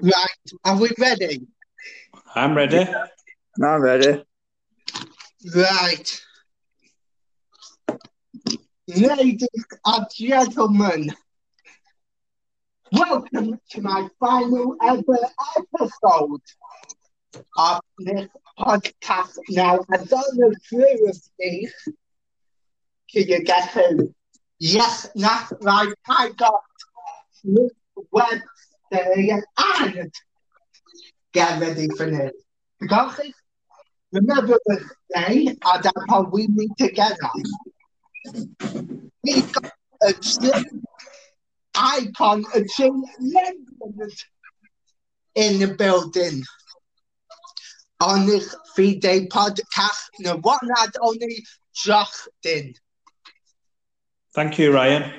Right, are we ready? I'm ready. I'm ready. Right. Ladies and gentlemen, welcome to my final ever episode of this podcast. Now, I don't know three of Can you guess who? Yes, that's right. I got Luke Webster and get ready for this. Because remember the day and that's how we meet together. We got a gym icon, a gym legend in the building on this three day podcast. The one and only Justin. Thank you, Ryan.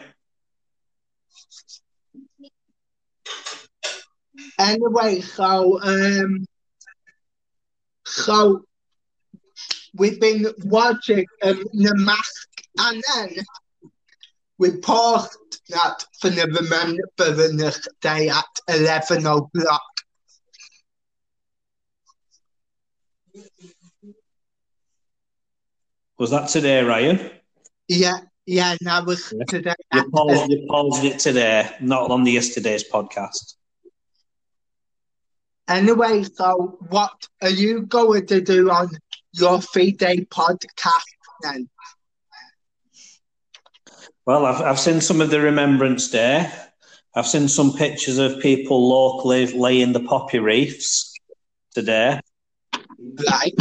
Anyway, so um, so we've been watching um, the mask, and then we paused that for the remembrance day at eleven o'clock. Was that today, Ryan? Yeah, yeah, and that was Yeah. today. You paused, you paused it today, not on the yesterday's podcast. Anyway, so what are you going to do on your three day podcast then? Well, I've, I've seen some of the Remembrance Day. I've seen some pictures of people locally laying the poppy reefs today. Right.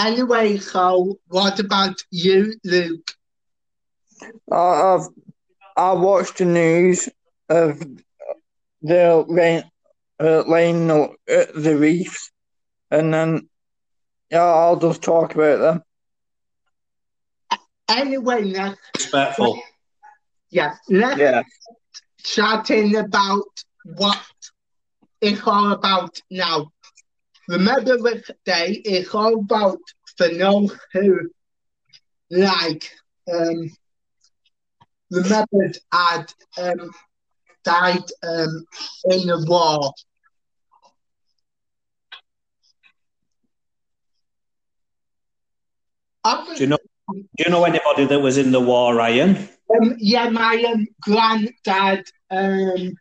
Anyway, so what about you, Luke? I, I've I watched the news of the rain, uh, laying the, uh, the reefs, and then yeah, I'll just talk about them. Anyway, let's, Respectful. yeah, let's Yeah, chatting about what it's all about now. Remember this day, it's all about for those who like um remembered had um died um in the war. Do you know? Do you know anybody that was in the war, Ryan? Um, yeah, my um, granddad, um,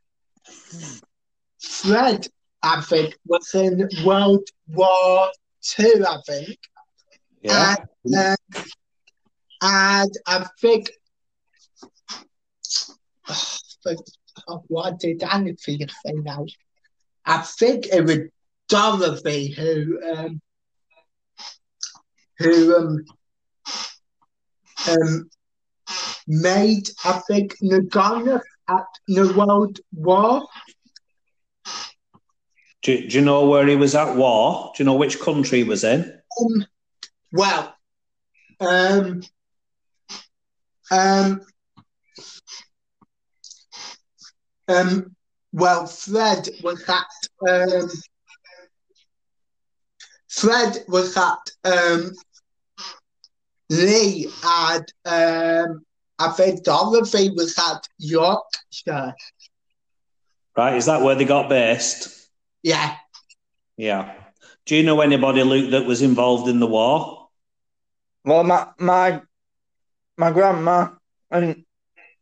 Fred, I think, was in World War Two, I think. Yeah. And, um, and I think, oh, what did anything say now? I think it was Dorothy who, um, who, um, um, made, I think, Nagano at the World War. Do, do you know where he was at war? Do you know which country he was in? Um, well, um, um, um, well, Fred was at, um, Fred was at, um, Lee and, um, I think Dorothy was at Yorkshire. Right. Is that where they got based? Yeah. Yeah. Do you know anybody, Luke, that was involved in the war? well, my my my grandma and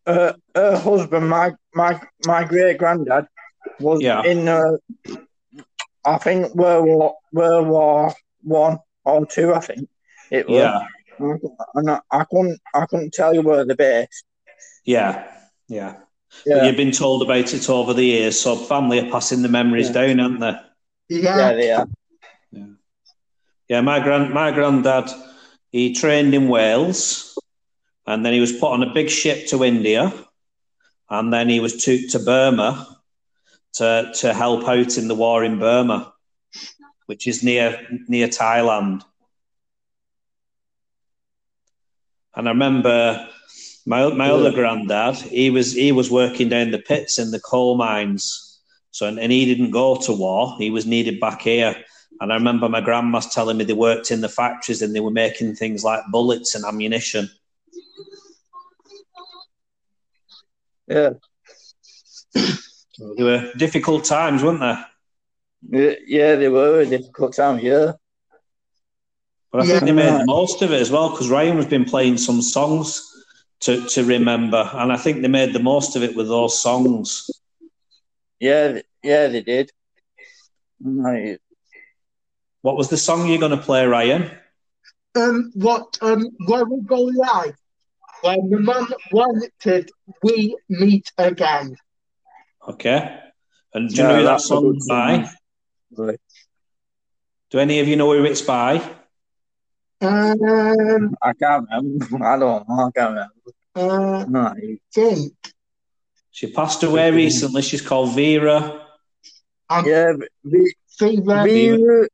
uh, her husband, my my my great granddad, was Yeah. in uh, I think World War World War One or Two. I think it was. Yeah. And I, I couldn't I couldn't tell you where they're based. Yeah. Yeah. But Yeah, you've been told about it over the years, so family are passing the memories Yeah. down, aren't they? Yeah. yeah, they are. Yeah, my grand my granddad, he trained in Wales, and then he was put on a big ship to India, and then he was took to Burma to to help out in the war in Burma, which is near near Thailand. And I remember my my other granddad, he was he was working down the pits in the coal mines. So and, and he didn't go to war. He was needed back here. And I remember my grandma's telling me they worked in the factories and they were making things like bullets and ammunition. Yeah. They were difficult times, weren't they? Yeah, yeah, they were a difficult time, yeah. But I Yeah. think they made the most of it as well because Ryan has been playing some songs to, to remember, and I think they made the most of it with those songs. Yeah, yeah, they did. Right. What was the song you're going to play, Ryan? Um, what um, where we go live? When the mum wanted we meet again. Okay. And do you Yeah, know who that song is by? song. Right. Do any of you know who it's by? Um, I can't remember. I don't know. I can't remember. uh, remember. Right. think She passed away recently. She's called Vera. um, Yeah, V- Fever. Viva,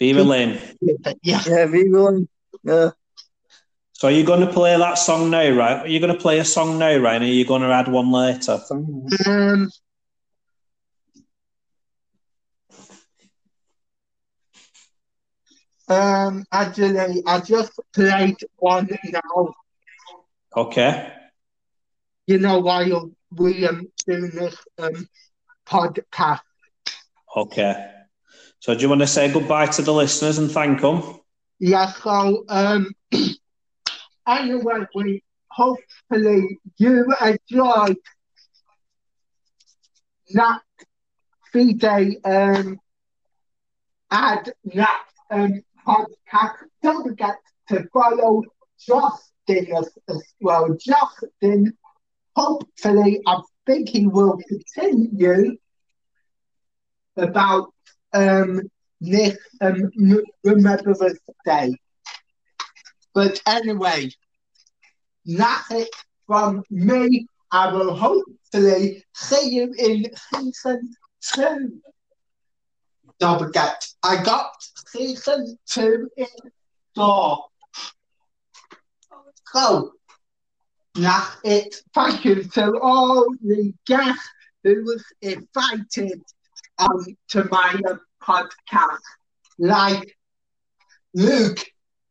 Vera Lynn. Yeah. yeah, Viva, yeah. So are you going to play that song now, right? Are you going to play a song now, Ryan? Or are you going to add one later? Um, um, actually, I just played one now. Okay. You know, while we um doing this um podcast. Okay. So do you want to say goodbye to the listeners and thank them? Yeah, so um anyway, we hopefully you enjoyed that Friday um and that um podcast. Don't forget to follow Justin as, as well. Justin, hopefully I think he will continue about um this um Remembrance Day. But anyway, that's it from me. I will hopefully see you in season two. Don't I got season two in store. So, that's it. Thank you to all the guests who was invited um, to my podcast, like Luke,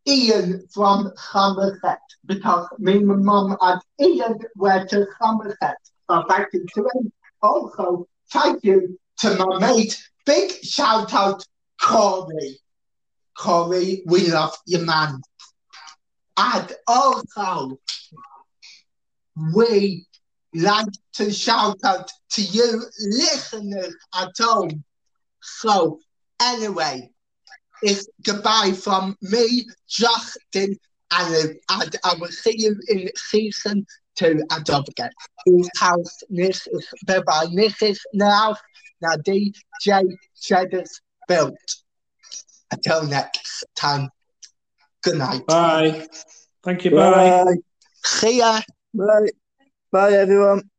Ian from Somerset, because me and my mum and Ian were to Somerset. So thank you to him. Also, thank you to my mate. Big shout out, Corey. Corey, we love you, man. And also, we like to shout out to you listeners at home. So, anyway, it's goodbye from me, Justin, and, and I will see you in season two. And don't forget, whose house this is by this is now, now DJ Cheddar's built. Until next time, good night. Bye. Thank you. Bye. Bye. See ya. Bye. Bye, everyone.